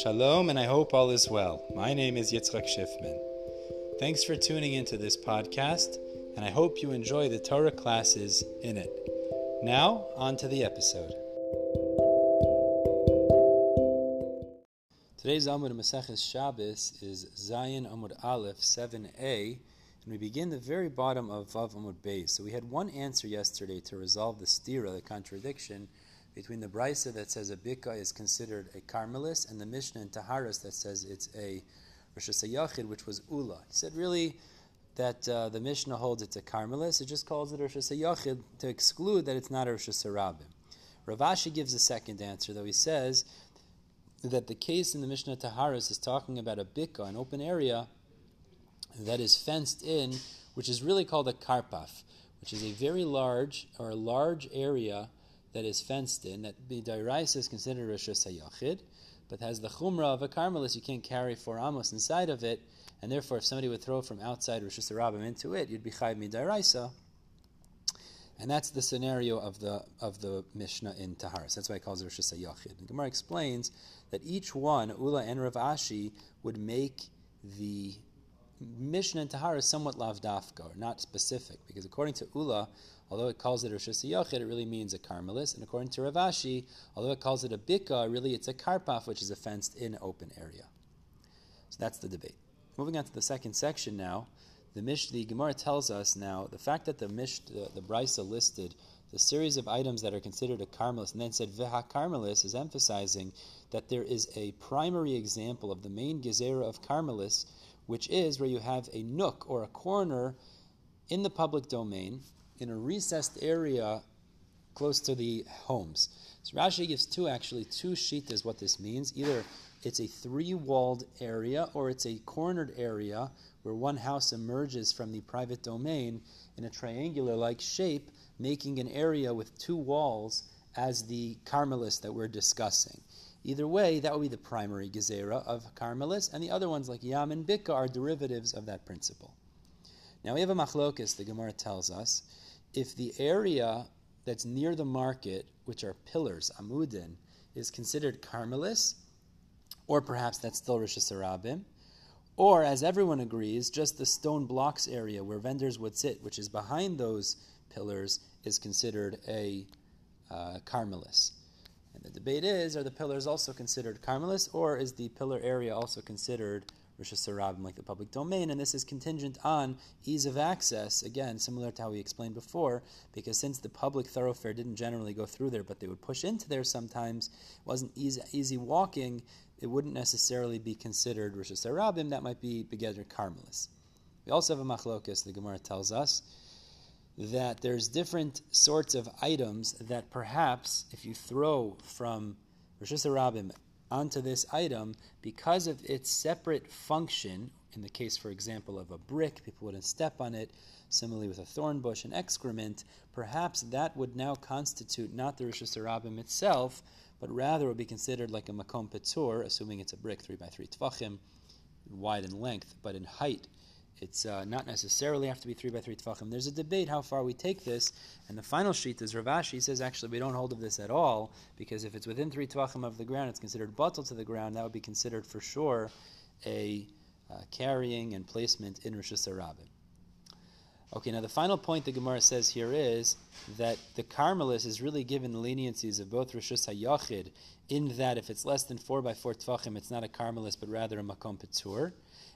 Shalom, and I hope all is well. My name is Yitzchak Schiffman. Thanks for tuning into this podcast, and I hope you enjoy the Torah classes in it. Now, on to the episode. Today's Amud Maseches Shabbos is Zayin Amud Aleph 7a, and we begin the very bottom of Vav Amud Beis. So we had one answer yesterday to resolve the stira, the contradiction, between the brisa that says a bika is considered a karmelis and the Mishnah in Taharas that says it's a reshus harabim, which was Ula. He said really that uh, the Mishnah holds it's a karmelis, it just calls it reshus harabim to exclude that it's not a Rosh Hashanah. Rav Ashi gives a second answer, though he says that the case in the Mishnah Taharas is talking about a bika, an open area that is fenced in, which is really called a karpaf, which is a very large or a large area that is fenced in, that the B'dairais is considered Rosh Hashanah, but has the chumrah of a karmelis, you can't carry four amos inside of it, and therefore if somebody would throw from outside reshus harabim into it, you'd be chayv midairaisa. And that's the scenario of the of the Mishnah in Taharas. That's why it calls it Rosh Hashanah. The Gemara explains that each one, Ula and Rav Ashi, would make the Mishnah and Tahara is somewhat lavdafka, or not specific, because according to Ula, although it calls it a Shisa it really means a karmelis, and according to Rav Ashi, although it calls it a bika, really it's a karpaf, which is a fenced in open area. So that's the debate. Moving on to the second section now, the Mish, the Gemara tells us now the fact that the Mish, the, the Brisa listed the series of items that are considered a karmelis, and then said viha karmelis, is emphasizing that there is a primary example of the main gezerah of karmelis, which is where you have a nook or a corner in the public domain in a recessed area close to the homes. So Rashi gives two actually two shitas what this means. Either it's a three-walled area or it's a cornered area where one house emerges from the private domain in a triangular-like shape, making an area with two walls as the karmelis that we're discussing. Either way, that would be the primary gezerah of Karmelis, and the other ones like Yam and Bika are derivatives of that principle. Now we have a machlokus, the Gemara tells us, if the area that's near the market, which are pillars, amudin, is considered Karmelis, or perhaps that's still reshus harabim, or as everyone agrees, just the stone blocks area where vendors would sit, which is behind those pillars, is considered a uh, Karmelis. And the debate is, are the pillars also considered karmelis, or is the pillar area also considered reshus harabim, like the public domain? And this is contingent on ease of access, again, similar to how we explained before, because since the public thoroughfare didn't generally go through there, but they would push into there sometimes, it wasn't easy, easy walking, it wouldn't necessarily be considered reshus harabim, that might be Begeder karmelis. We also have a machlokas, the Gemara tells us, that there's different sorts of items that perhaps if you throw from reshus harabim onto this item, because of its separate function, in the case, for example, of a brick, people wouldn't step on it. Similarly, with a thorn bush and excrement, perhaps that would now constitute not the reshus harabim itself, but rather would be considered like a makom petur, assuming it's a brick, three by three tefachim, wide in length, but in height it's uh, not necessarily have to be three by three tefachim. There's a debate how far we take this, and the final sheet is Rav Ashi says actually we don't hold of this at all because if it's within three tefachim of the ground, it's considered bottle to the ground. That would be considered for sure a uh, carrying and placement in reshus harabim. Okay, now the final point the Gemara says here is that the Karmelis is really given the leniencies of both Rosh Hashanah in that if it's less than four by four tefachim, it's not a Karmelis but rather a Makom Petur.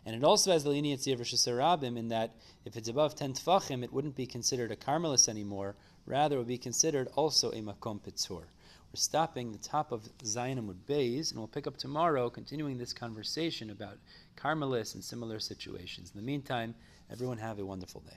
And it also has the leniency of reshus harabim in that if it's above 10 tefachim, it wouldn't be considered a karmelis anymore. Rather, it would be considered also a makom petur. We're stopping the top of Zayin Amud Beis, and we'll pick up tomorrow, continuing this conversation about karmelis and similar situations. In the meantime, everyone have a wonderful day.